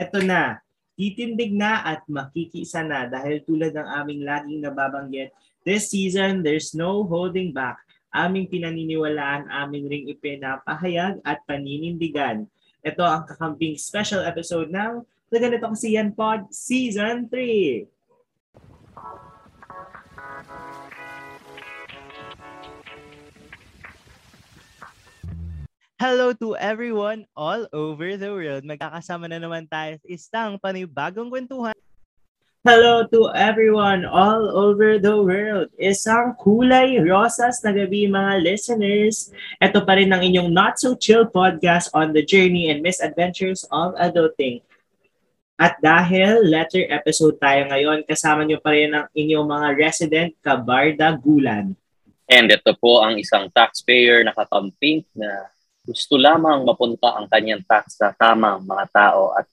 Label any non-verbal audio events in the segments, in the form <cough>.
Eto na, titindig na at makikisa na dahil tulad ng aming laging nababanggit, this season, there's no holding back. Aming pinaniniwalaan, aming ring ipinapahayag at paninindigan. Ito ang kakamping special episode ng The Ganito Kasi Yan Pod Season 3. Hello to everyone all over the world. Magkakasama na naman tayo sa isang panibagong kwentuhan. Hello to everyone all over the world. Isang kulay rosas na gabi mga listeners. Ito pa rin ang inyong Not So Chill podcast on the journey and misadventures of adulting. At dahil letter episode tayo ngayon, kasama niyo pa rin ang inyong mga resident Kabarda Gulan. And ito po ang isang taxpayer na kakamping na gusto lamang mapunta ang kanyang tax sa tamang mga tao at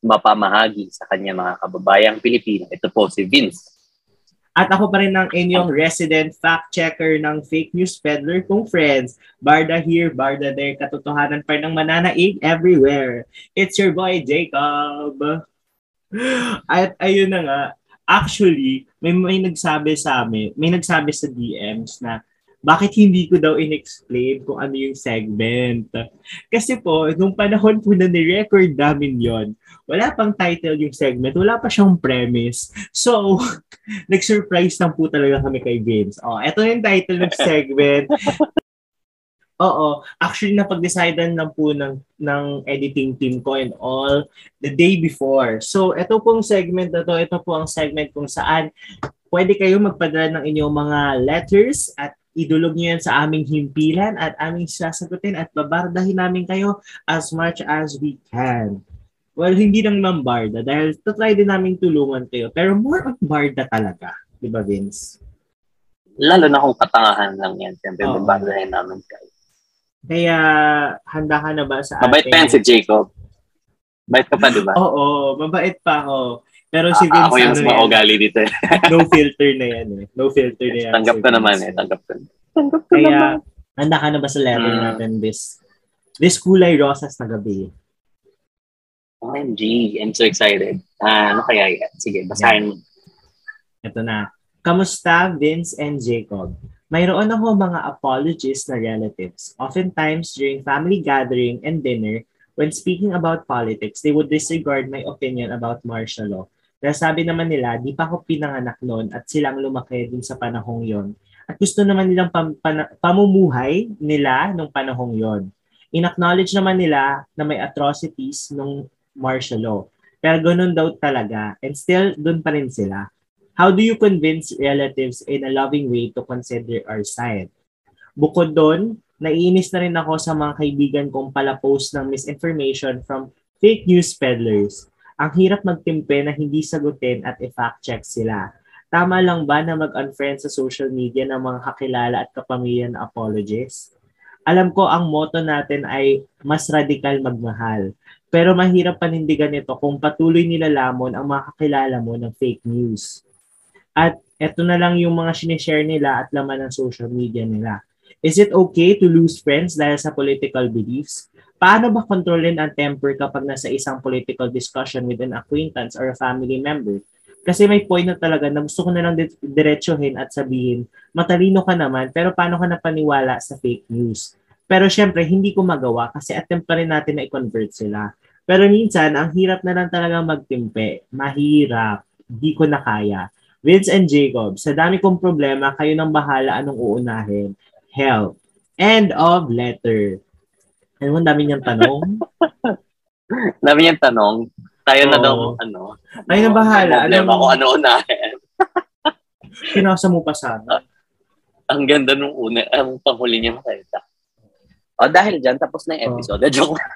mapamahagi sa kanyang mga kababayang Pilipino. Ito po si Vince. At ako pa rin ang inyong resident fact-checker ng fake news peddler kong friends. Barda here, Barda there, katotohanan pa ng mananaig everywhere. It's your boy, Jacob. At ayun na nga, actually, may, may nagsabi sa amin, may nagsabi sa DMs na bakit hindi ko daw in-explain kung ano yung segment. Kasi po, nung panahon po na ni-record namin yon wala pang title yung segment, wala pa siyang premise. So, <laughs> nag-surprise lang po talaga kami kay Vince. Oh, ito yung title ng <laughs> segment. Oo. Actually, napag-decidean lang po ng, ng editing team ko and all the day before. So, ito pong segment na to, ito po ang segment kung saan pwede kayo magpadala ng inyong mga letters at idulog niyo yan sa aming himpilan at aming sasagutin at babardahin namin kayo as much as we can. Well, hindi lang ng barda dahil to try din namin tulungan kayo. Pero more on barda talaga. Di ba, Vince? Lalo na kung katangahan lang yan. Siyempre, Oo. babardahin namin kayo. Kaya, handa ka na ba sa Mabait pa yan si Jacob. Bait ka pa, di ba? <laughs> Oo, mabait pa ako. Pero si Ah, Vince, ako yung ano mas yan, maugali dito. eh. no filter na yan eh. No filter na yan. Tanggap si ka naman eh. Tanggap ka. Tanggap ka Kaya, naman. handa ka na ba sa letter Mm. natin this this kulay rosas na gabi? OMG, I'm so excited. Ah, ano kaya yan? Sige, basahin mo. Ito na. Kamusta, Vince and Jacob? Mayroon ako mga apologies na relatives. Oftentimes, during family gathering and dinner, when speaking about politics, they would disregard my opinion about martial law. Dahil sabi naman nila, di pa ako pinanganak noon at silang lumaki din sa panahong yon. At gusto naman nilang pam- pana- pamumuhay nila nung panahong yon. In-acknowledge naman nila na may atrocities nung martial law. Pero ganun daw talaga. And still, dun pa rin sila. How do you convince relatives in a loving way to consider our side? Bukod doon, naiinis na rin ako sa mga kaibigan kong pala-post ng misinformation from fake news peddlers. Ang hirap magtimpe na hindi sagutin at i-fact check sila. Tama lang ba na mag-unfriend sa social media ng mga kakilala at kapamilya na apologies? Alam ko ang motto natin ay mas radikal magmahal. Pero mahirap panindigan ito kung patuloy nilalamon ang mga kakilala mo ng fake news. At eto na lang yung mga sinishare nila at laman ng social media nila. Is it okay to lose friends dahil sa political beliefs? Paano ba kontrolin ang temper kapag nasa isang political discussion with an acquaintance or a family member? Kasi may point na talaga na gusto ko na lang di- diretsuhin at sabihin, matalino ka naman, pero paano ka napaniwala sa fake news? Pero syempre, hindi ko magawa kasi attempt pa rin natin na i-convert sila. Pero minsan, ang hirap na lang talaga magtimpe. Mahirap. Hindi ko na kaya. Vince and Jacob, sa dami kong problema, kayo nang bahala anong uunahin. Help. End of letter. Ano ang dami niyang tanong? <laughs> Dami niyang tanong. Tayo na Oo. daw, ano. Tayo na bahala. Problema Anong- ko ano unahin. Pinasa <laughs> mo pa sana. Ang ganda nung una, ang panghuli niya makita. O dahil dyan, tapos na yung Oh. episode. <laughs> Joke lang.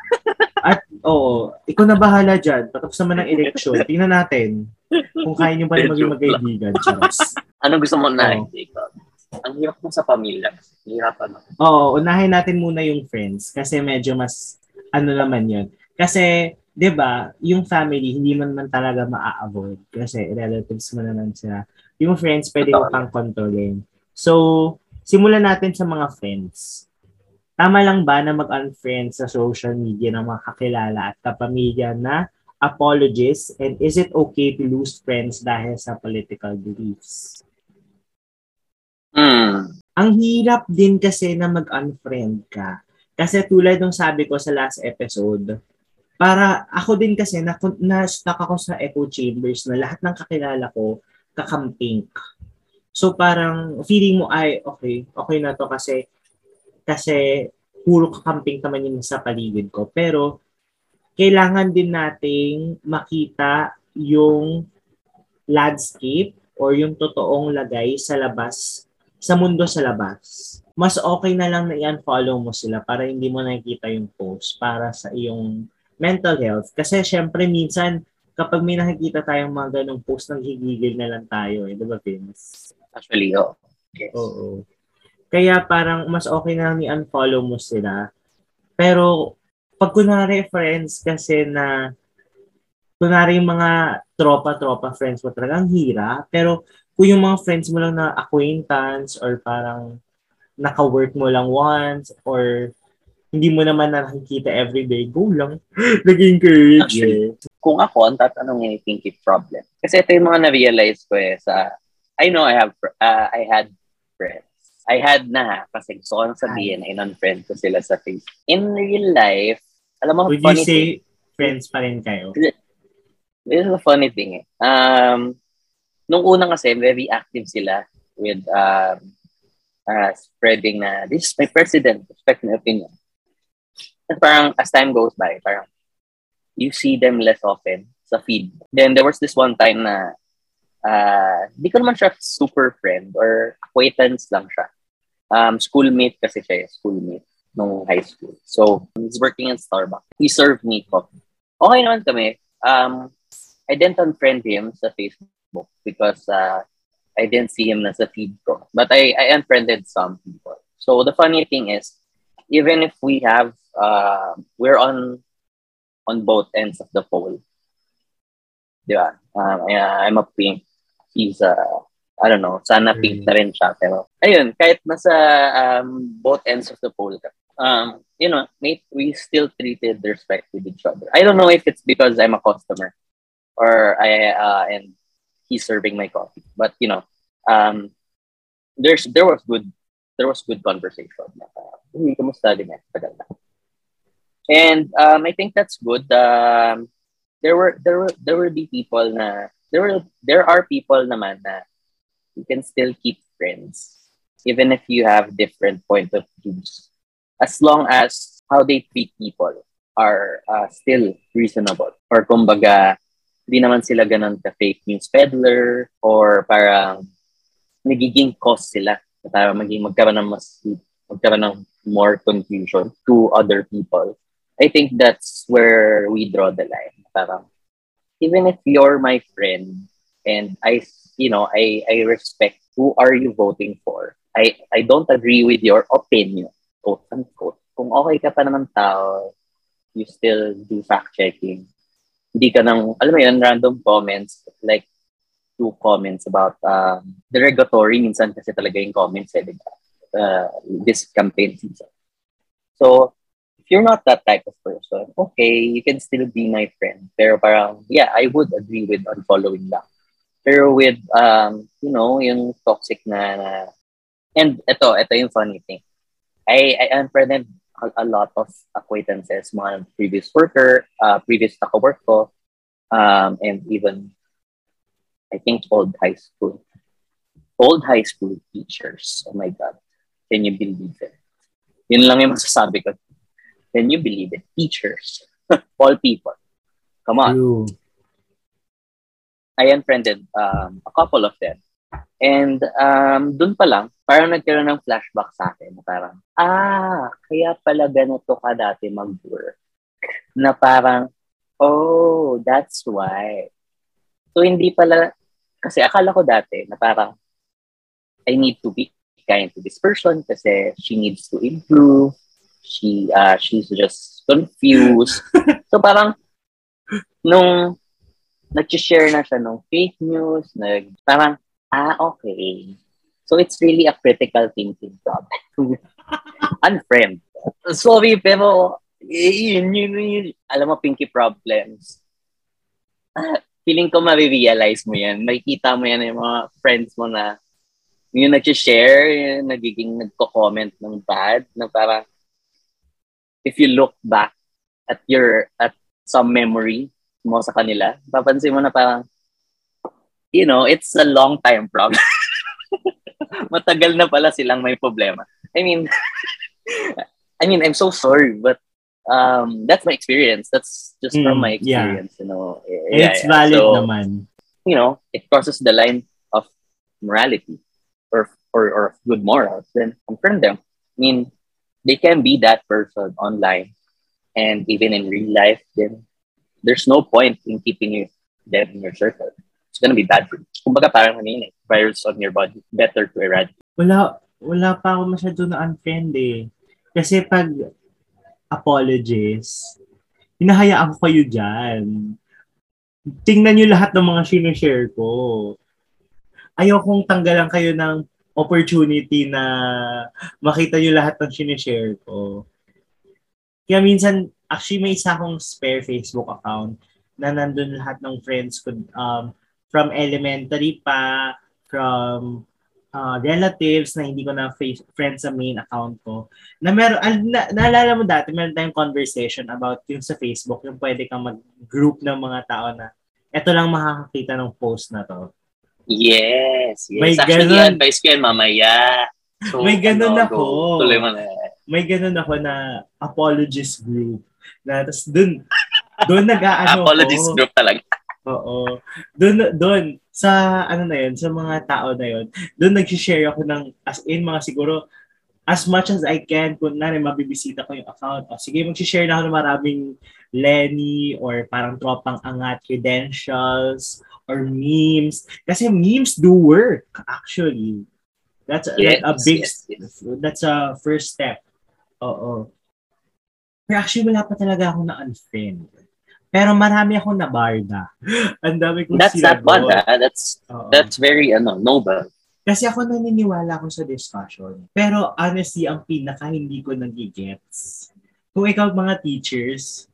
At oo, ikaw na bahala dyan. Patapos naman ng election. Tingnan natin kung kaya niyo pa rin maging Joke magkaibigan. Charos. Ano gusto mo na, Oo. Jacob? Ang hirap mo sa pamilya. Hirap ano. Oo, unahin natin muna yung friends kasi medyo mas ano naman yun. Kasi, di ba, yung family, hindi man man talaga maa-avoid kasi relatives mo naman sila. Yung friends, pwede mo pang kontrolin. So, simulan natin sa mga friends. Tama lang ba na mag-unfriend sa social media ng mga kakilala at kapamilya na apologies? And is it okay to lose friends dahil sa political beliefs? Hmm. Ang hirap din kasi na mag-unfriend ka. Kasi tulad ng sabi ko sa last episode, para ako din kasi na, na stuck ako sa echo chambers na lahat ng kakilala ko kakamping. So parang feeling mo ay okay, okay na to kasi kasi puro kakamping naman yung sa paligid ko. Pero kailangan din nating makita yung landscape or yung totoong lagay sa labas, sa mundo sa labas. Mas okay na lang na i-unfollow mo sila para hindi mo nakikita yung post para sa iyong mental health. Kasi syempre minsan kapag may nakikita tayong mga ganong post, nang higigil na lang tayo eh. Di ba, Vince? Actually, oh. Yes. Oo. Kaya parang mas okay na lang i-unfollow mo sila. Pero pag kunwari friends kasi na kunwari yung mga tropa-tropa friends mo talagang hira, pero kung yung mga friends mo lang na acquaintance or parang naka-work mo lang once or hindi mo naman nakikita everyday, go lang. <gasps> Nag-encourage. Actually, kung ako, ang tatanungin, I think it's problem. Kasi ito yung mga na-realize ko eh sa, I know I have, uh, I had friends. I had na kasi gusto ko sabihin na in-unfriend ko sila sa Facebook. In real life, alam mo, Would you say thing, friends pa rin kayo? This is a funny thing eh. Um, nung una kasi, very active sila with um, uh, spreading na, this is my president, respect my opinion. And parang as time goes by, parang you see them less often sa feed. Then there was this one time na uh, di ko naman siya super friend or acquaintance lang siya. Um, schoolmate kasi siya, eh, schoolmate nung high school. So, he's working in Starbucks. He served me coffee. Okay naman kami. Um, I didn't unfriend him sa Facebook because uh, I didn't see him na sa feed ko. But I, I unfriended some people. So, the funny thing is, even if we have, uh, we're on on both ends of the pole. Diba? Um, I'm a pink. He's a I don't know, sana pink na rin siya. Pero, ayun, kahit nasa um, both ends of the pole ka, um, you know, may, we still treated respect with each other. I don't know if it's because I'm a customer or I, uh, and he's serving my coffee. But, you know, um, there's, there was good, there was good conversation. And um, I think that's good. Um, there were there were there will be people na there were there are people naman na you can still keep friends even if you have different point of views as long as how they treat people are uh, still reasonable or kumbaga hindi naman sila ganun ka fake news peddler or parang nagiging cause sila para maging magkaroon ng mas magkaroon ng more confusion to other people I think that's where we draw the line parang even if you're my friend and I you know, I, I respect who are you voting for. I, I don't agree with your opinion, quote unquote. Kung okay ka pa naman tao, you still do fact-checking. Hindi ka nang, alam mo yun, random comments, like two comments about um, derogatory, minsan kasi talaga yung comments, eh, uh, this campaign season. So, if you're not that type of person, okay, you can still be my friend. Pero parang, yeah, I would agree with unfollowing lang. Pero with, um, you know, yung toxic na, na and ito, ito yung funny thing. I, I unfriended a, a lot of acquaintances, mga previous worker, uh, previous na work ko, um, and even, I think, old high school. Old high school teachers. Oh my God. Can you believe it? Yun lang yung masasabi ko. Can you believe it? Teachers. <laughs> All people. Come on. Ew. I unfriended um, a couple of them. And um, dun pa lang, parang nagkaroon ng flashback sa akin. Parang, ah, kaya pala ganito ka dati mag-work. Na parang, oh, that's why. So, hindi pala, kasi akala ko dati na parang, I need to be kind to this person kasi she needs to improve. She, uh, she's just confused. <laughs> so, parang, nung nag-share na siya ng fake news, nag, parang, ah, okay. So it's really a critical thinking problem. <laughs> Unfriend. Sorry, pero yun, yun, yun, alam mo, pinky problems. feeling ko ma-realize mo yan. Makikita mo yan yung mga friends mo na yung nag-share, yung nagiging nagko-comment ng bad, na parang if you look back at your, at some memory mo sa kanila, papansin mo na parang, you know, it's a long time problem. <laughs> Matagal na pala silang may problema. I mean, <laughs> I mean, I'm so sorry, but um, that's my experience. That's just mm, from my experience, yeah. you know. Yeah, it's yeah. valid so, naman. You know, it crosses the line of morality or or, or good morals, then confront them. I mean, they can be that person online and even in real life, then there's no point in keeping you them in your circle. It's gonna be bad for you. Kumbaga parang yun eh, virus on your body. Better to eradicate. Wala, wala pa ako masyado na unfriend eh. Kasi pag apologies, hinahayaan ko kayo dyan. Tingnan nyo lahat ng mga sinishare ko. Ayaw kong tanggalan kayo ng opportunity na makita nyo lahat ng sinishare ko. Kaya minsan, actually may isa akong spare Facebook account na nandun lahat ng friends ko um, from elementary pa, from uh, relatives na hindi ko na face, friends sa main account ko. Na meron, na, naalala mo dati, meron tayong conversation about yung sa Facebook, yung pwede kang mag-group ng mga tao na eto lang makakakita ng post na to. Yes, yes. May Actually, ganun, advice ko yan mamaya. So, may ganun ano, ako. Tuloy mo na. May ganun ako na apologist group. Na, tapos dun, dun nag-aano <laughs> Apologist group talaga. Oo. Doon doon sa ano na 'yon, sa mga tao na 'yon, doon nag-share ako ng as in mga siguro as much as I can kung na mabibisita ko yung account. O, sige, mag-share na ako ng maraming Lenny or parang tropang angat credentials or memes. Kasi memes do work, actually. That's a, yes, like a big, yes, yes. that's a first step. Oo. Pero actually, wala pa talaga ako na unfriend. Pero marami akong nabarda. <gasps> Ang dami kong That's not bad, ah. That's, Uh-oh. that's very, ano, noble. Kasi ako naniniwala ko sa discussion. Pero honestly, ang pinaka hindi ko nagigets. Kung ikaw mga teachers,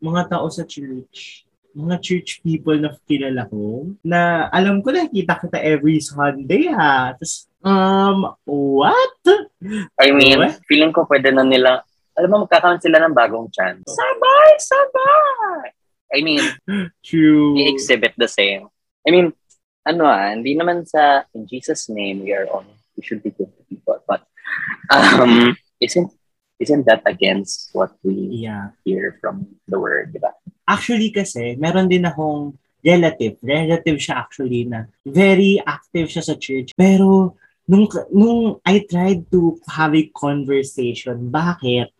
mga tao sa church, mga church people na kilala ko, na alam ko na kita kita every Sunday ha. Tapos, um, what? I mean, what? feeling ko pwede na nila, alam mo, magkakaroon sila ng bagong chance. Sabay! Sabay! I mean, True. we exhibit the same. I mean, ano ah, hindi naman sa in Jesus name we are on we should be good to people but um isn't isn't that against what we yeah. hear from the word, di ba? Actually kasi, meron din akong relative, relative siya actually na very active siya sa church. Pero nung nung I tried to have a conversation, bakit?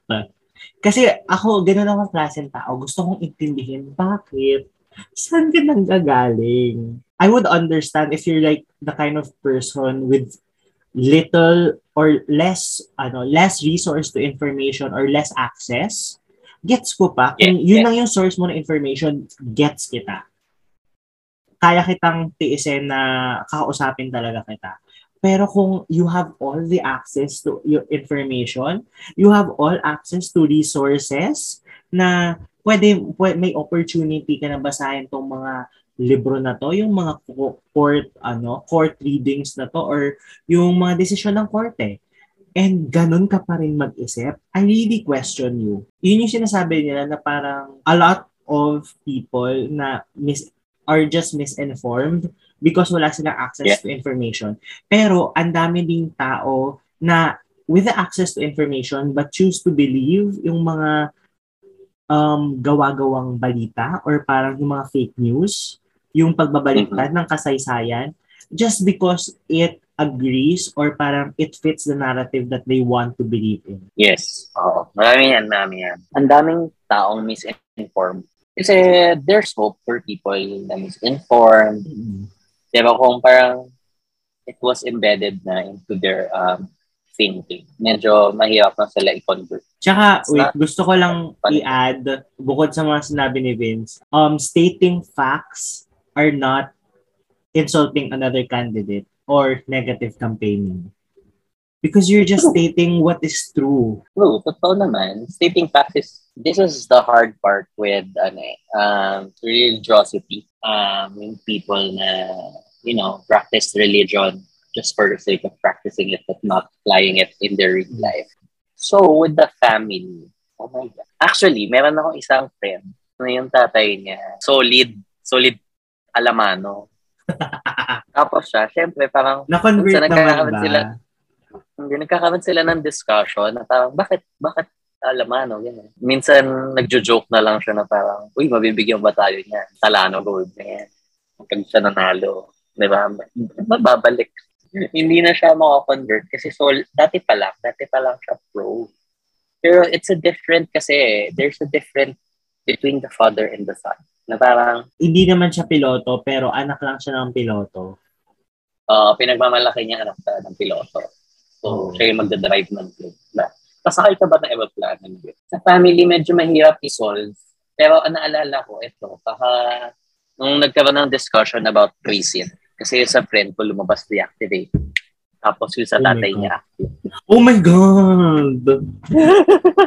Kasi ako, ganun ako klaseng tao. Gusto kong intindihin, bakit? Saan ka nang gagaling? I would understand if you're like the kind of person with little or less ano less resource to information or less access gets ko pa kung yeah, yun yeah. lang yung source mo ng information gets kita kaya kitang tiisin na kakausapin talaga kita pero kung you have all the access to your information, you have all access to resources na pwede, pwede may opportunity ka na basahin tong mga libro na to, yung mga court ano, court readings na to or yung mga desisyon ng korte. And ganun ka pa rin mag-isip, I really question you. Yun yung sinasabi nila na parang a lot of people na mis are just misinformed because wala silang access yeah. to information. Pero ang dami ding tao na with the access to information but choose to believe yung mga um, gawa-gawang balita or parang yung mga fake news, yung pagbabaliktad mm-hmm. ng kasaysayan just because it agrees or parang it fits the narrative that they want to believe in. Yes. Oo. Marami yan, marami yan. Ang daming taong misinformed. Kasi there's hope for people na misinformed, mm-hmm Di ba kung parang it was embedded na into their um, thinking. Medyo mahirap na sila i-convert. Tsaka, It's wait, gusto ko lang i-add, bukod sa mga sinabi ni Vince, um, stating facts are not insulting another candidate or negative campaigning. Because you're just true. stating what is true. True. Totoo naman. Stating facts is this is the hard part with ano, eh, um, religiosity. Um, yung people na, you know, practice religion just for the sake of practicing it but not applying it in their real life. So, with the family, oh my God. Actually, meron akong isang friend na yung tatay niya, solid, solid alamano. <laughs> Tapos siya, syempre, parang Na-convert naman ba? sila. hindi nagkakaroon sila ng discussion na parang, bakit, bakit alamano? Ganyan. Minsan, nagjo-joke na lang siya na parang, uy, mabibigyan ba tayo niya? Talano gold na yan. Pag siya nanalo. Di ba? Mababalik. hindi na siya makakonvert kasi so, dati pa lang, dati pa lang siya pro. Pero it's a different kasi, there's a different between the father and the son. Na parang, Hindi naman siya piloto, pero anak lang siya ng piloto. uh, pinagmamalaki niya anak sa ng piloto. So, Oo. siya yung magdadrive ng plane. Diba? Pasakay ka ba ng aeroplano? Sa family, medyo mahirap i-solve. Pero ang naalala ko, ito, baka nung nagkaroon ng discussion about Chrisin, kasi sa friend ko lumabas deactivate. Tapos yung sa Oh tatay niya. Oh my God!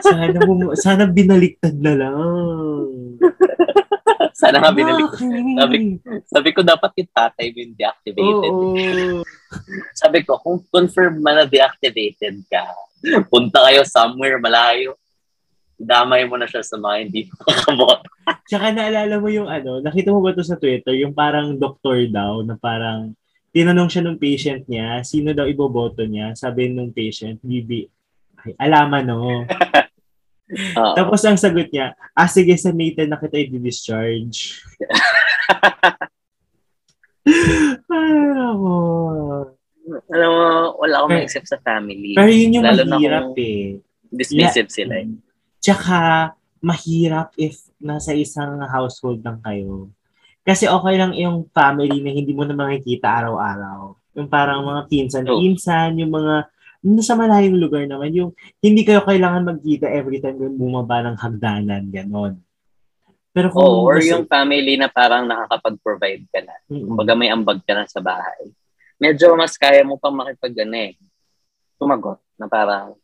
sana, bum- sana binaliktad na lang. <laughs> Sana nga binalik ko. Bakit? Sabi, sabi ko dapat yung tatay mo yung deactivated. Oo. <laughs> Sabi ko, kung confirm man na deactivated ka, <laughs> punta kayo somewhere malayo. Damay mo na siya sa mga hindi <laughs> makaboto. Tsaka naalala mo yung ano, nakita mo ba to sa Twitter, yung parang doktor daw, na parang tinanong siya ng patient niya, sino daw iboboto niya, sabi nung patient, Bibi, ay, alaman no. <laughs> Oo. Tapos ang sagot niya, ah sige, sa Nathan na kita i-discharge. Ay, ako. Alam mo, wala akong Pero- maisip sa family. Pero yun yung Lalo mahirap eh. Dismissive sila eh. Tsaka, mahirap if nasa isang household lang kayo. Kasi okay lang yung family na hindi mo na makikita araw-araw. Yung parang mga pinsan-pinsan, yung mga nasa malayong lugar naman, yung hindi kayo kailangan magkita every time yung bumaba ng hagdanan, ganon. Pero kung Oh, or nasa- yung family na parang nakakapag-provide ka na. Mm-mm. Kumbaga may ambag ka na sa bahay. Medyo mas kaya mo pang makipag ano eh, tumagot na parang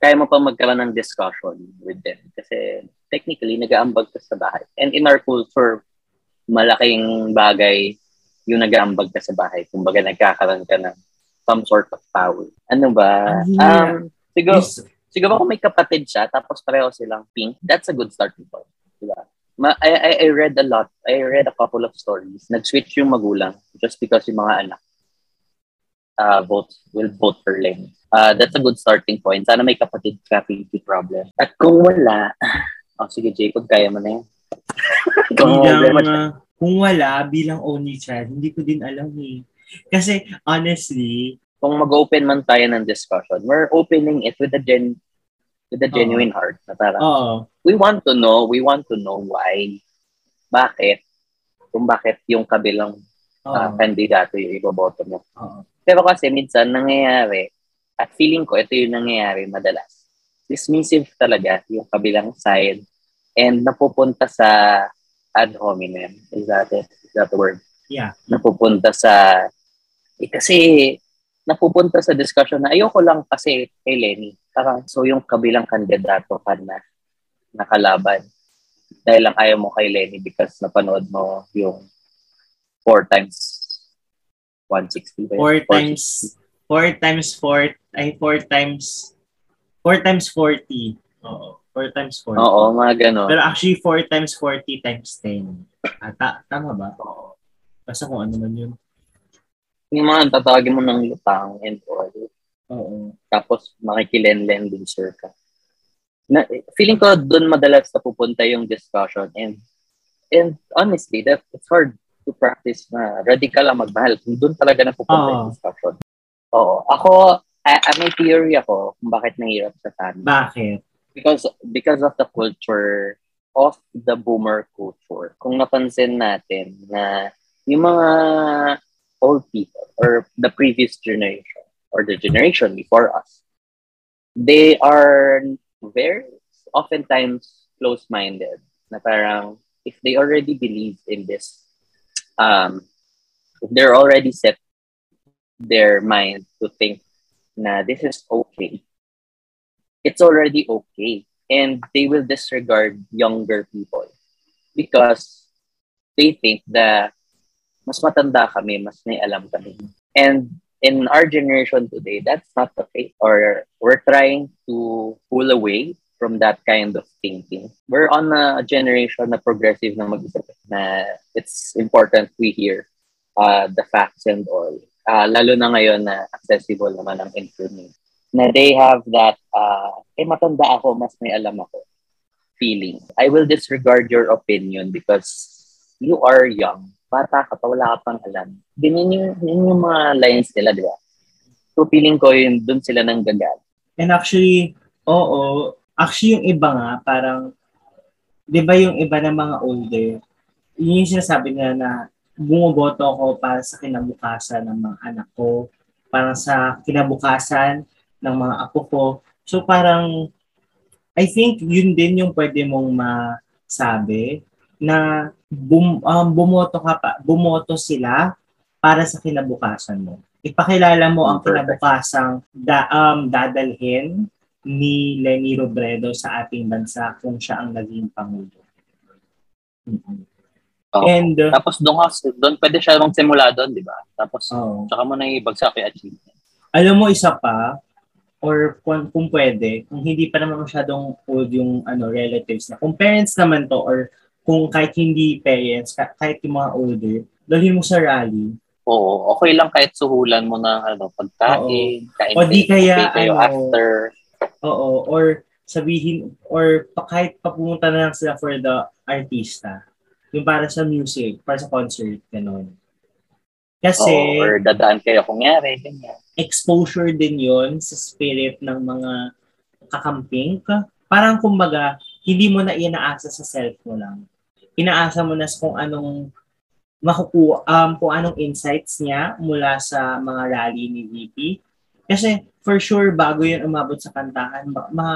kaya mo pang magkaroon ng discussion with them. Kasi technically, nag-aambag ka sa bahay. And in our culture, malaking bagay yung nag-aambag ka sa bahay. Kumbaga nagkakaroon ka ng some sort of power. Ano ba? Ang Um, siguro, Yes. siguro kung may kapatid siya, tapos pareho silang pink, that's a good starting point. Diba? Ma I, I, I read a lot. I read a couple of stories. Nag-switch yung magulang just because yung mga anak uh, vote, will vote for Len. Uh, that's a good starting point. Sana may kapatid ka, pinky problem. At kung wala, <laughs> oh, sige Jacob, kaya mo na yan. kung bilang, wala, uh, kung wala, bilang only child, hindi ko din alam eh. Kasi, honestly, kung mag-open man tayo ng discussion, we're opening it with a gen with a genuine heart. Na parang, oo, we want to know, we want to know why. Bakit? Kung bakit yung kabilang uh, kandidato yung iboboto mo. oo. Pero kasi minsan nangyayari, at feeling ko ito yung nangyayari madalas. Dismissive talaga yung kabilang side and napupunta sa ad hominem. Is that it? Is that the word? Yeah. Napupunta sa eh, kasi napupunta sa discussion na ayoko lang kasi kay Lenny. Parang so yung kabilang kandidato ka na nakalaban dahil lang ayaw mo kay Lenny because napanood mo yung four times 160 ba yun? Four 460. times, four times four, ay, four times, four times 40. Oo, four times 40. Oo, mga ganon. Pero actually, 4 times 40 times 10. Ah, ta- tama ba? Oo. Basta kung ano man yun. Yung mga tatawagin mo ng lutang and all. Oo. Tapos makikilen-len din sir ka. Na, feeling ko doon madalas na pupunta yung discussion and and honestly, that it's hard to practice na radical ang magmahal kung doon talaga na pupunta yung discussion. Oo. Ako, uh, may theory ako kung bakit nahirap sa family. Bakit? because because of the culture of the boomer culture. Kung napansin natin na yung mga old people or the previous generation or the generation before us, they are very oftentimes close-minded na parang if they already believe in this, um, if they're already set their mind to think na this is okay, it's already okay. and they will disregard younger people because they think that mas matanda kami, mas may alam kami. And in our generation today, that's not the case. Or we're trying to pull away from that kind of thinking. We're on a generation na progressive na mag-isip na it's important we hear uh, the facts and all. Uh, lalo na ngayon na accessible naman ang information. Na they have that, uh, eh matanda ako, mas may alam ako feeling. I will disregard your opinion because you are young bata ka pa, wala ka pang alam. Ganyan yung, yun yung mga lines nila, di ba? So, feeling ko yun, dun sila nang gagal. And actually, oo. Actually, yung iba nga, parang, di ba yung iba ng mga older, yun yung sinasabi nila na bumoboto ko para sa kinabukasan ng mga anak ko, para sa kinabukasan ng mga apo ko. So parang, I think yun din yung pwede mong masabi na bum, um, bumoto ka pa, bumoto sila para sa kinabukasan mo. Ipakilala mo ang kinabukasang da, um, dadalhin ni Lenny Robredo sa ating bansa kung siya ang naging pangulo. Mm-hmm. Oh. And uh, tapos doon doon pwede siya magsimula doon, di ba? Tapos oh. tsaka mo na ibagsak yung achievement. Alam mo isa pa or kung, kung pwede, kung hindi pa naman masyadong old yung ano relatives na, kung parents naman to or kung kahit hindi parents, kahit yung mga older, dalhin mo sa rally. Oo, okay lang kahit suhulan mo ng ano, pagkain, Oo. kain o di kaya ano, after. Oo, or sabihin, or kahit papunta na lang sila for the artista. Yung para sa music, para sa concert, ganun. Kasi, Oo, or dadaan kayo kung yari, ganyan. Exposure din yon sa spirit ng mga kakamping. Parang kumbaga, hindi mo na inaasa sa self mo lang inaasa mo na kung anong makukuha, um, kung anong insights niya mula sa mga rally ni VP. Kasi for sure, bago yan umabot sa kantahan, ma, ma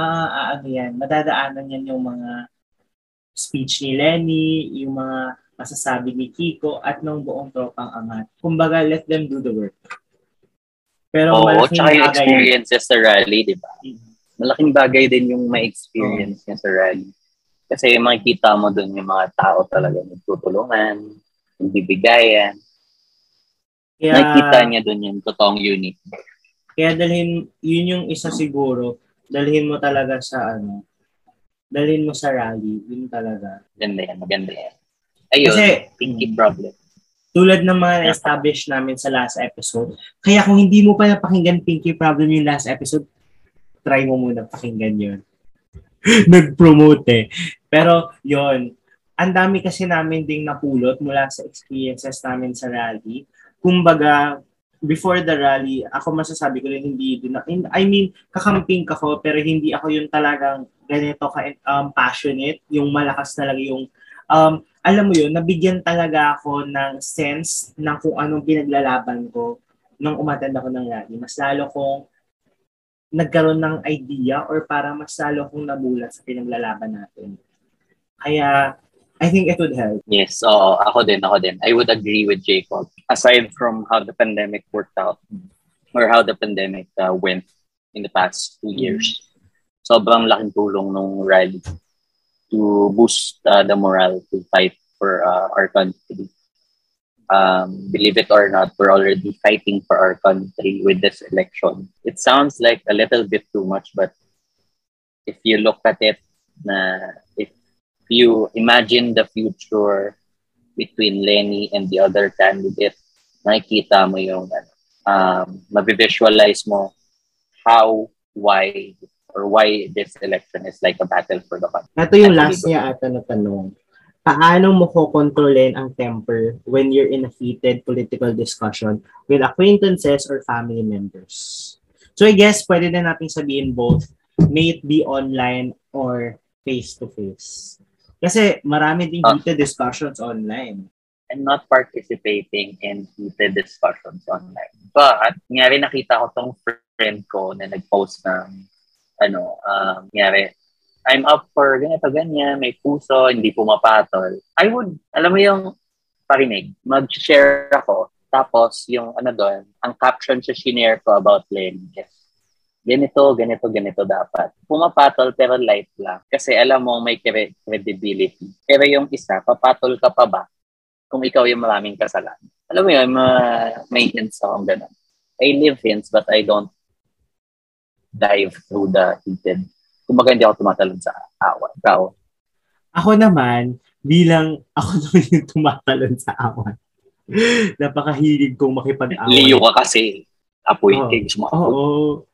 ano yan, madadaanan yan yung mga speech ni Lenny, yung mga masasabi ni Kiko, at ng buong tropang angat. Kumbaga, let them do the work. Pero Oo, malaking tsaka yung experiences sa rally, di ba? Mm-hmm. Malaking bagay din yung may experience oh. niya sa rally. Kasi makikita mo dun yung mga tao talaga nagtutulungan, nagbibigayan. Kaya, Nakikita niya dun yung totoong unit. Kaya dalhin, yun yung isa siguro, dalhin mo talaga sa ano, dalhin mo sa rally, yun talaga. Maganda yan, maganda yan. Ayun, Kasi, pinky problem. Tulad ng mga established namin sa last episode. Kaya kung hindi mo pa napakinggan Pinky Problem yung last episode, try mo muna pakinggan yun. <laughs> Nag-promote eh. Pero yon ang dami kasi namin ding napulot mula sa experiences namin sa rally. Kumbaga, before the rally, ako masasabi ko rin hindi din I mean, kakamping ako pero hindi ako yung talagang ganito ka um, passionate, yung malakas talaga yung um, alam mo yun, nabigyan talaga ako ng sense ng kung anong pinaglalaban ko nung umattend ako ng rally. Mas lalo kong nagkaroon ng idea or para mas lalo kong nabulat sa pinaglalaban natin. Kaya, I think it would help. Yes, oo. Ako din, ako din. I would agree with Jacob. Aside from how the pandemic worked out or how the pandemic uh, went in the past two years, sobrang laking tulong nung rally to boost uh, the morale to fight for uh, our country. Um, believe it or not, we're already fighting for our country with this election. It sounds like a little bit too much, but if you look at it, na you imagine the future between Lenny and the other candidate, nakikita mo yung um, mabivisualize mo how, why, or why this election is like a battle for the country. Ito yung last niya ata na tanong. Paano mo ko kontrolin ang temper when you're in a heated political discussion with acquaintances or family members? So I guess pwede na natin sabihin both, may it be online or face-to-face. Kasi marami ding ah. heated discussions online. I'm not participating in heated discussions online. But, ngayari nakita ko tong friend ko na nag-post ng ano, um, ngayari, I'm up for ganito, ganyan, may puso, hindi pumapatol. I would, alam mo yung parinig, mag-share ako, tapos yung ano doon, ang caption sa shinare ko about Len is, ganito, ganito, ganito dapat. Pumapatol pero light lang. Kasi alam mo may credibility. Pero yung isa, papatol ka pa ba kung ikaw yung maraming kasalanan? Alam mo yun, ma- may hints akong ganun. I live hints but I don't dive through the heated. Kumbaga hindi ako tumatalon sa awan. Ikaw? Ako naman, bilang <laughs> ako naman yung tumatalon sa awan. Napakahilig kong makipag-away. Leo ka kasi. Apoy kings mo. Oo.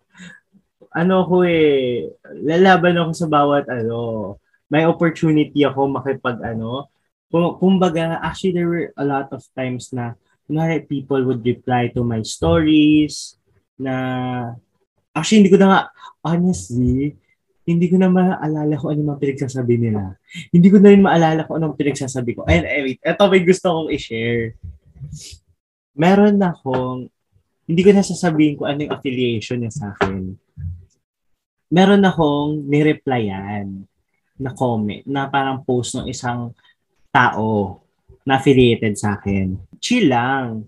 Ano ko eh, lalaban ako sa bawat ano, may opportunity ako makipag ano, kung, kumbaga, actually there were a lot of times na kunwari people would reply to my stories na actually hindi ko na nga honestly hindi ko na maalala kung ano mga pinagsasabi nila. Hindi ko na rin maalala kung anong pinagsasabi ko. And, eh, wait, eto may gusto kong i-share. Meron akong, hindi ko na sasabihin kung ano yung affiliation niya sa akin. Meron akong nireplyan na comment, na parang post ng isang tao na affiliated sa akin. Chill lang.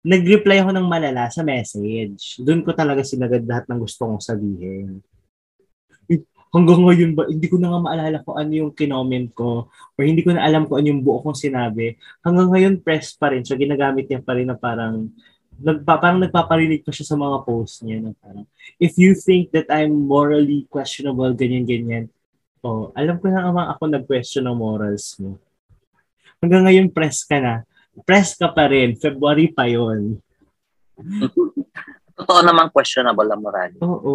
Nag-reply ako ng malala sa message. Doon ko talaga sinagad lahat ng gusto kong sabihin. Eh, Hanggang ngayon ba, hindi ko na nga maalala kung ano yung kinoment ko or hindi ko na alam kung ano yung buo kong sinabi. Hanggang ngayon, press pa rin. So, ginagamit niya pa rin na parang nagpa, parang nagpaparinig pa siya sa mga posts niya na parang, if you think that I'm morally questionable, ganyan-ganyan, oh, alam ko na naman ako nag-question ng morals mo. Hanggang ngayon, press ka na. Press ka pa rin. February pa yon. <laughs> Totoo namang questionable ang moral. Oo.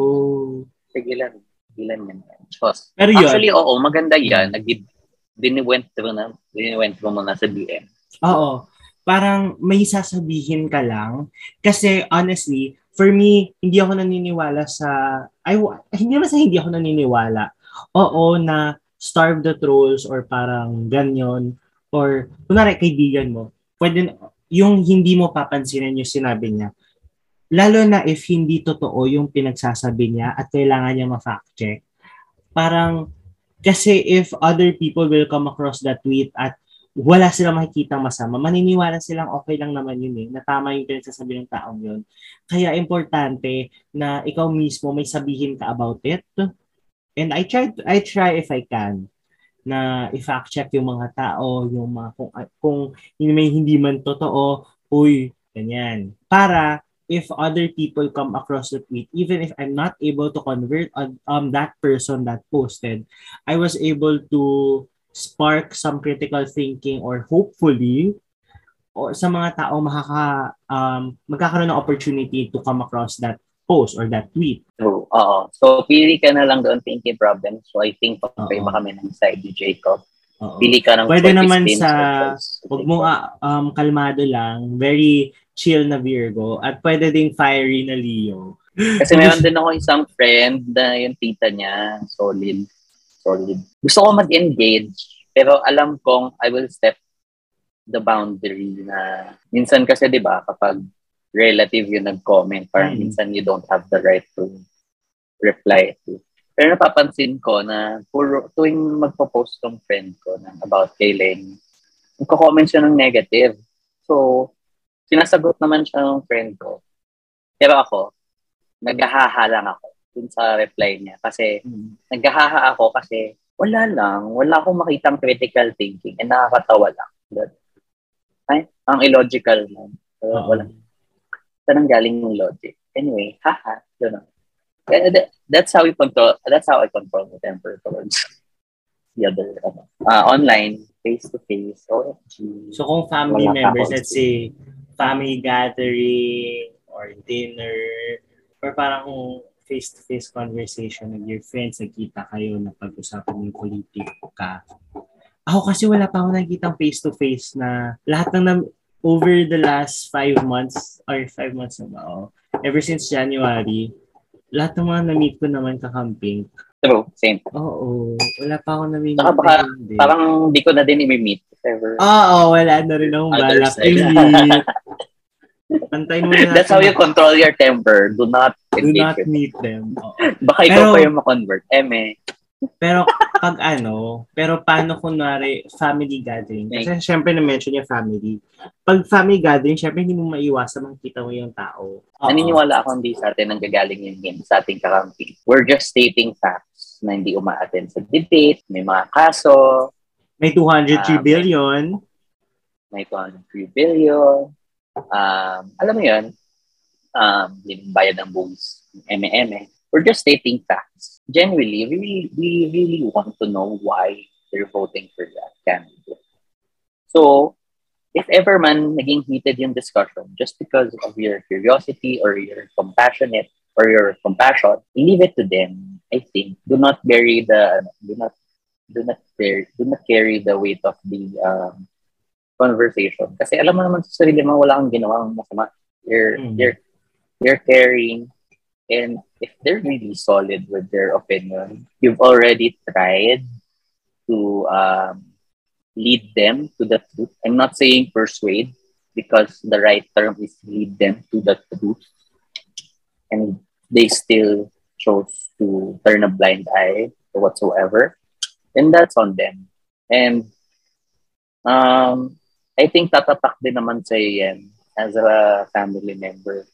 Sige lang. Ilan yan. Diyos. Pero yun, Actually, oo, maganda yan. Nag diniwent through na, diniwent through mo na sa DM. oo. Parang may sasabihin ka lang. Kasi honestly, for me, hindi ako naniniwala sa, ay, hindi naman sa hindi ako naniniwala. Oo, na starve the trolls or parang ganyan. Or, kunwari, kaibigan mo, pwede, yung hindi mo papansinin yung sinabi niya, lalo na if hindi totoo yung pinagsasabi niya at kailangan niya ma-fact check, parang, kasi if other people will come across that tweet at wala silang makikitang masama, maniniwala silang okay lang naman yun eh, na tama yung pinagsasabi ng taong yun. Kaya importante na ikaw mismo may sabihin ka about it. And I try, I try if I can na i-fact check yung mga tao, yung mga kung, kung may hindi man totoo, uy, ganyan. Para if other people come across the tweet, even if I'm not able to convert on um, that person that posted, I was able to spark some critical thinking or hopefully or sa mga tao makaka um, magkakaroon ng opportunity to come across that post or that tweet. True. Oo. So, pili ka na lang doon thinking problem. So, I think okay Oo. ba kami ng side ni Jacob? Oo. Pili ka ng Pwede 40 naman sa-. Huwag mong ah, um, kalmado lang, very chill na Virgo at pwede ding fiery na Leo. Kasi meron <laughs> din ako isang friend na yung tita niya, solid. Solid. Gusto ko mag-engage, pero alam kong I will step the boundary na minsan kasi 'di ba kapag relative yung nag-comment, parang Mm. minsan you don't have the right to reply to. Pero napapansin ko na puro, tuwing magpo-post tong friend ko na about kay Lenny, nagko-comment siya ng negative. So, sinasagot naman siya ng friend ko. Pero ako, naghahaha lang ako dun sa reply niya. Kasi naghahaha ako kasi wala lang, wala akong makitang critical thinking and nakakatawa lang. But, ay, ang illogical lang. So, Oo. wala. Saan ang galing yung logic? Anyway, haha. Kaya that- That's how we control, that's how I control my temper towards the other, ano, uh, online, face-to-face, OFG. So kung family members, let's say family gathering or dinner or parang kung face-to-face conversation with your friends, nagkita kayo na pag-usapan yung politika. Ako kasi wala pa ako nakikita face-to-face na lahat ng nam- over the last five months or five months na ba, oh, ever since January, lahat ng mga na-meet ko naman kakamping. True, same. Oo, wala pa ako na-meet. Saka baka- na hindi. Parang di ko na din imi-meet if ever. Oo, wala na rin akong balak i-meet. <laughs> Antayin mo na That's how you control your temper. Do not Do not meet them. Oo. Baka ikaw Pero- pa yung ma-convert. Eme. Pero pag ano, pero paano kunwari family gathering? Kasi syempre na-mention niya family. Pag family gathering, syempre hindi mo maiwasan makita mo yung tao. Oo. Naniniwala ako hindi sa atin ang gagaling yung hint sa ating kakampi. We're just stating facts na hindi umaattend sa debate, may mga kaso, May 203 Ah, billion. may 203 billion. Um, alam mo yun, um, bayad ng buwis, eme-eme. We're just stating facts. Genuinely, we really, we really want to know why they're voting for that candidate. So, if ever man naging heated yung discussion just because of your curiosity or your compassionate or your compassion, leave it to them. I think do not bury the do not do not carry do not carry the weight of the um, conversation. Kasi alam mo naman sa sarili mo wala kang ginawang masama. You're Mm. you're you're caring and if they're really solid with their opinion, you've already tried to um, lead them to the truth. I'm not saying persuade because the right term is lead them to the truth. And they still chose to turn a blind eye to whatsoever. And that's on them. And um, I think tatatak din naman sa yan as a family member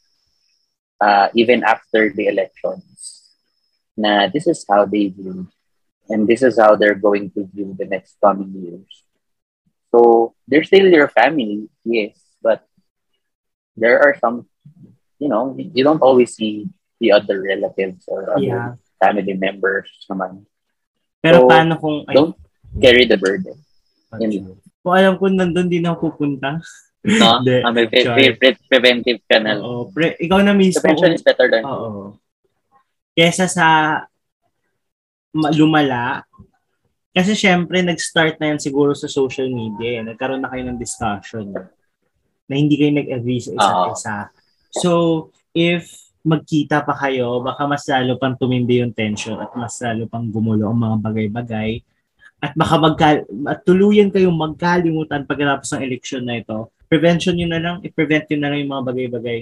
uh, even after the elections na this is how they view and this is how they're going to view the next coming years. So they're still your family, yes, but there are some, you know, you don't always see the other relatives or other Yeah. family members naman. Pero So, paano kung... Don't carry the burden. Yun. Kung alam ko nandun din ako pupunta. No? <laughs> Hindi. Ah, may pre- pre- pre- preventive ka na. Oo. Pre, ikaw na mismo. Prevention is better than Oo. Kesa sa ma- lumala, kasi syempre nag-start na yan siguro sa social media. eh. Nagkaroon na kayo ng discussion na hindi kayo nag-agree sa isa't isa. So, if magkita pa kayo, baka mas lalo pang tumindi yung tension at mas lalo pang gumulo ang mga bagay-bagay. At baka magka, at tuluyan kayong magkalimutan pagkatapos ng eleksyon na ito. Prevention yun na lang, i-prevent yun na lang yung mga bagay-bagay.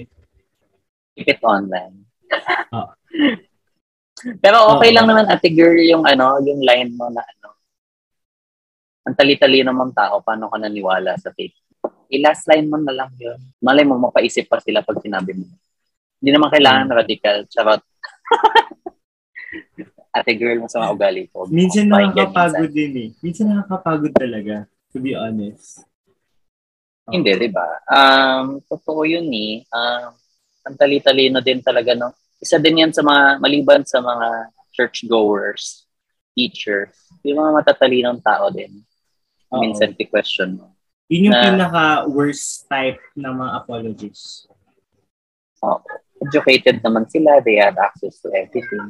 keep it online. Oo. <laughs> Pero okay Oo. lang naman, ate girl, yung ano, yung line mo na ano. Ang tali-tali naman tao, paano ka naniwala sa fake? I-last line mo na lang yun. Malay mo, mapaisip pa sila pag sinabi mo. Hindi naman kailangan Hmm. radical. Charot. <laughs> ate girl, masama ugali ko. Minsan Pakinggan nakakapagod minsan. din eh. Minsan nakakapagod talaga, to be honest. Oo. Hindi, di ba? Um, totoo yun eh. Um, ang tali-talino din talaga, no? Isa din yan sa mga, maliban sa mga churchgoers, teachers, yung mga matatalinong tao din. Oo. Minsan question mo. Yun yung na- pinaka-worst type ng mga apologies. Oh, educated naman sila, they had access to everything,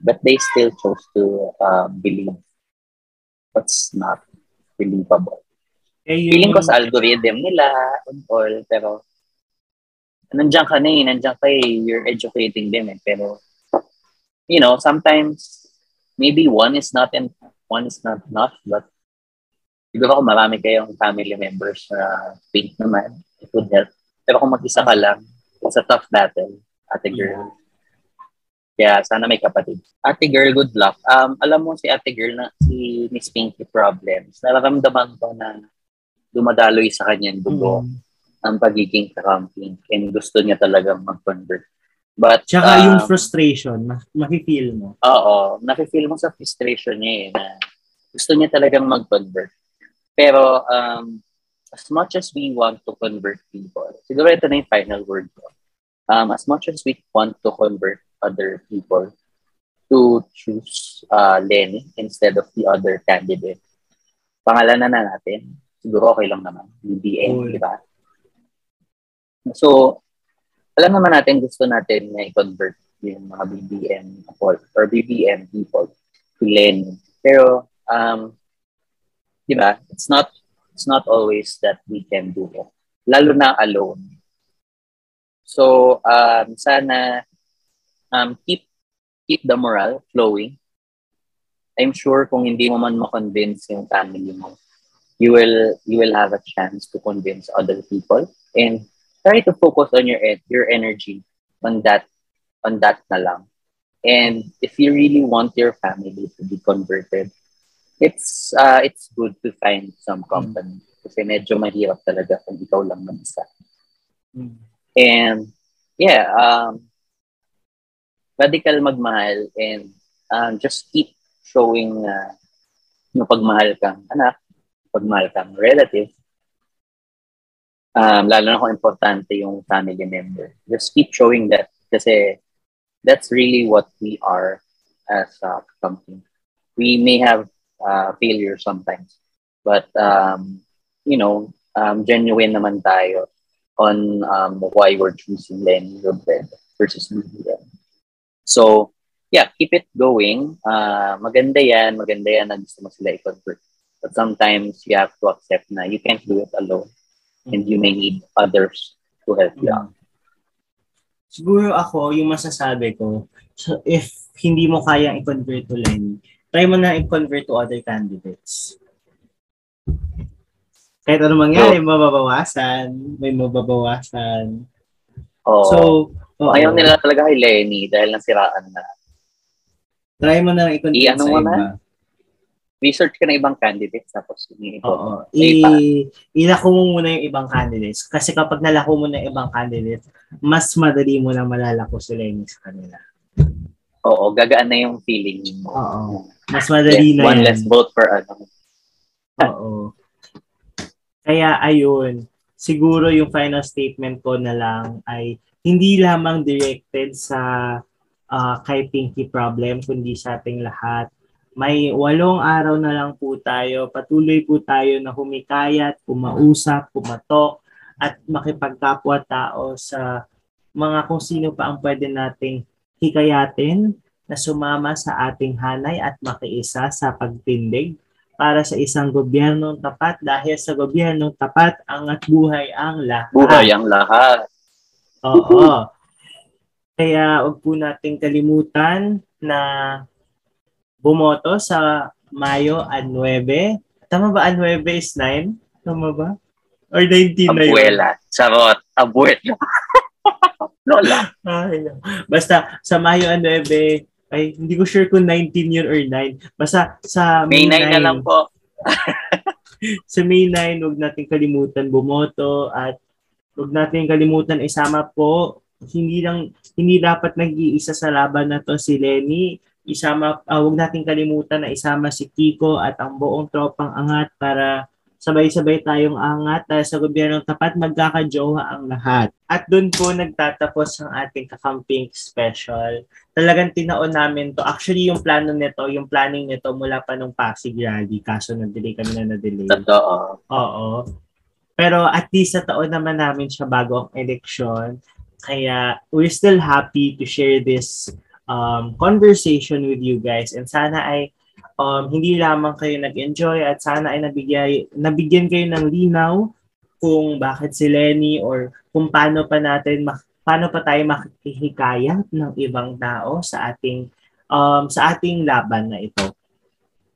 but they still chose to uh, believe what's not believable. Eh, yung, Feeling ko sa algorithm nila and all, pero nandiyan ka na eh, nandiyan ka eh, you're educating them eh, pero you know, sometimes maybe one is not and one is not enough, but siguro kung marami kayong family members na think naman, it would help. Pero kung mag-isa ka lang, it's a tough battle, ate girl. Kaya sana may kapatid. Ate girl, good luck. Um, alam mo si ate girl na si Miss Pinky Problems, nararamdaman ko na dumadaloy sa kanyang dugo Mm. ang pagiging kakamping and gusto niya talagang mag-convert. But, Tsaka um, yung frustration, ma- makifeel mo. Oo, nafe-feel mo sa frustration niya eh, na gusto niya talagang mag-convert. Pero, um, as much as we want to convert people, siguro ito na yung final word ko. Um, as much as we want to convert other people to choose uh, Lenny instead of the other candidate, pangalanan na natin. Siguro okay lang naman. BBM, di ba? So, alam naman natin gusto natin na i-convert yung mga BBM people or BBM people to Lenny. Pero, um, di ba, it's not, it's not always that we can do it. Lalo na alone. So, um, sana um, keep keep the morale flowing. I'm sure kung hindi mo man ma-convince yung family mo, you will you will have a chance to convince other people and try to focus on your your energy on that on that na lang. And if you really want your family to be converted, it's uh, it's good to find some company. Kasi medyo mahirap talaga kung ikaw lang mag-isa. Mm. And yeah, um, radical magmahal and um, just keep showing uh, yung pagmahal kang anak, pagmahal kang relative, um, lalo na kung importante yung family member. Just keep showing that kasi that's really what we are as a company. We may have uh, failure sometimes, but um, you know, um, genuine naman tayo on um, why we're choosing Lenny versus BBM. So, yeah, keep it going. Uh, maganda yan, maganda yan na gusto mo sila i-convert. But sometimes you have to accept na you can't do it alone and you may need others to help you out. Siguro ako, yung masasabi ko, so if hindi mo kayang i-convert to Lenny, try mo na i-convert to other candidates. Kahit ano mangyari, So- mababawasan, may mababawasan. Oo. So, oo. Ayaw nila talaga kay Lenny dahil nasiraan na. try mo na i-convert I-ano sa mo iba. na? Research ka na ibang candidates tapos ini Oo. I, ilako mo muna yung ibang candidates. Kasi kapag nalako mo na yung ibang candidates, mas madali mo na malalako si Lenny sa kanila. Oo, gagaan na yung feeling mo. Oo. Mas madali Yes, na one yan. less vote for ano. <laughs> Oo. Kaya ayun, siguro yung final statement ko na lang ay hindi lamang directed sa ah, kay Pinky Problem, kundi sa ating lahat. May walong araw na lang po tayo. Patuloy po tayo na humikayat, kumausap, kumatok, at makipagkapwa-tao sa mga kung sino pa ang pwede nating hikayatin na sumama sa ating hanay at makiisa sa pagtindig para sa isang gobyernong tapat dahil sa gobyernong tapat angat buhay ang lahat. Buhay ang lahat. Oo. Kaya wag po nating kalimutan na bumoto sa Mayo 9. Tama ba? 9 is 9? Tama ba? Or 19 na yun? Abuela. Charot. Abuela. <laughs> Lola. Ay. Basta sa Mayo 9, ay hindi ko sure kung 19 yun or 9. Basta sa May May 9, 9 na lang po. <laughs> sa May 9, huwag natin kalimutan bumoto at huwag natin kalimutan isama po. Hindi lang hindi dapat nag-iisa sa laban na to si Lenny. Isama uh, huwag natin kalimutan na isama si Kiko at ang buong tropang angat para sabay-sabay tayong angat dahil sa gobyernong tapat magkakajowa ang lahat. At doon po nagtatapos ang ating kakamping special. Talagang tinaon namin to. Actually, yung plano nito, yung planning nito mula pa nung Pasig Rally. Kaso na-delay kami na na-delay. Totoo. Oo. Pero at least sa taon naman namin siya bago ang election. Kaya we're still happy to share this um, conversation with you guys. And sana ay um, hindi lamang kayo nag-enjoy at sana ay nabigay, nabigyan kayo ng linaw kung bakit si Lenny or kung paano pa natin mak- paano pa tayo makikihikayat ng ibang tao sa ating um, sa ating laban na ito.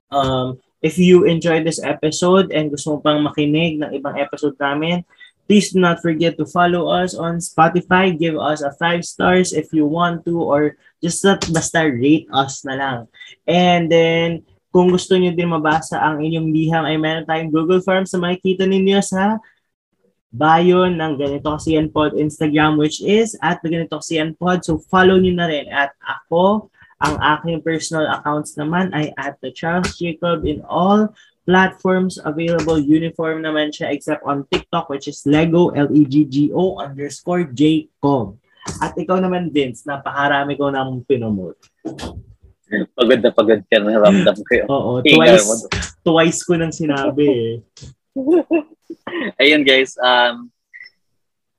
Um, if you enjoyed this episode and gusto mo pang makinig ng ibang episode namin, please do not forget to follow us on Spotify. Give us a five stars if you want to or just not basta rate us na lang. And then, kung gusto nyo din mabasa ang inyong liham, ay meron tayong Google Forms na makikita ninyo sa bio ng Ganito Kasi Pod Instagram which is at Ganito Kasi Pod. So follow nyo na rin. At ako, ang aking personal accounts naman ay at the Charles Jacob in all platforms available. Uniform naman siya except on TikTok which is Lego L-E-G-G-O underscore Jacob. At ikaw naman, Vince, napakarami ko nang pinomote. Pagod na pagod ka na ramdam ko yun. Oo, twice, twice ko nang sinabi eh. <laughs> Ayun guys, um,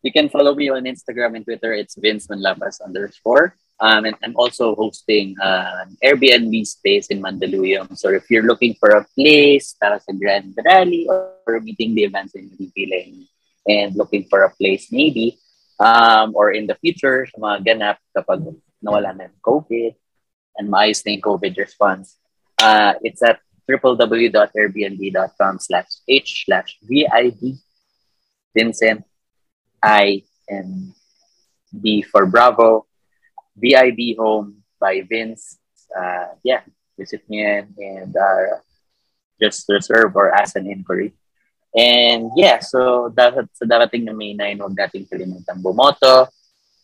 you can follow me on Instagram and Twitter. It's Vince Manlabas underscore. Um, and I'm also hosting uh, an Airbnb space in Mandaluyong. So if you're looking for a place para sa Grand Rally or meeting the events in Pipiling and looking for a place maybe, um, or in the future, sa mga ganap kapag nawala na yung COVID and maayos na yung COVID response, uh, it's at www.airbnb.com slash h slash VID Vincent I and B for Bravo VIB Home by Vince. Uh, yeah, visit nyo yan and uh, just reserve or ask an inquiry. And yeah, so dapat sa darating na May 9, huwag nating kalimutan bumoto.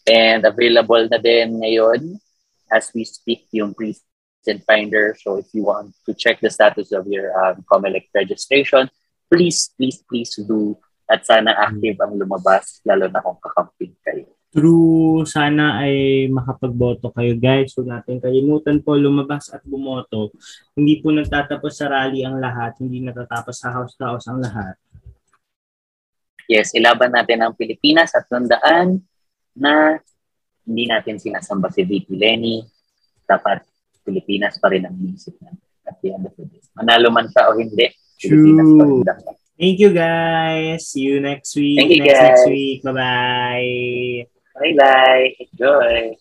And available na din ngayon as we speak yung present finder. So if you want to check the status of your um, COMELEC registration, please, please, please do. At sana active ang lumabas, lalo na kung kakamping kayo. True, sana ay makapagboto kayo guys. Huwag natin kalimutan po lumabas at bumoto. Hindi po nagtatapos sa rally ang lahat, hindi natatapos sa house-to-house ang lahat. Yes, ilaban natin ang Pilipinas at tandaan na hindi natin sinasamba si VP Lenny. Dapat Pilipinas pa rin ang inisip natin at the end of the day. Manalo man siya o hindi, Pilipinas pa rin dapat. Thank you guys. See you next week. Thank you, next, next guys. week. Bye bye. Enjoy.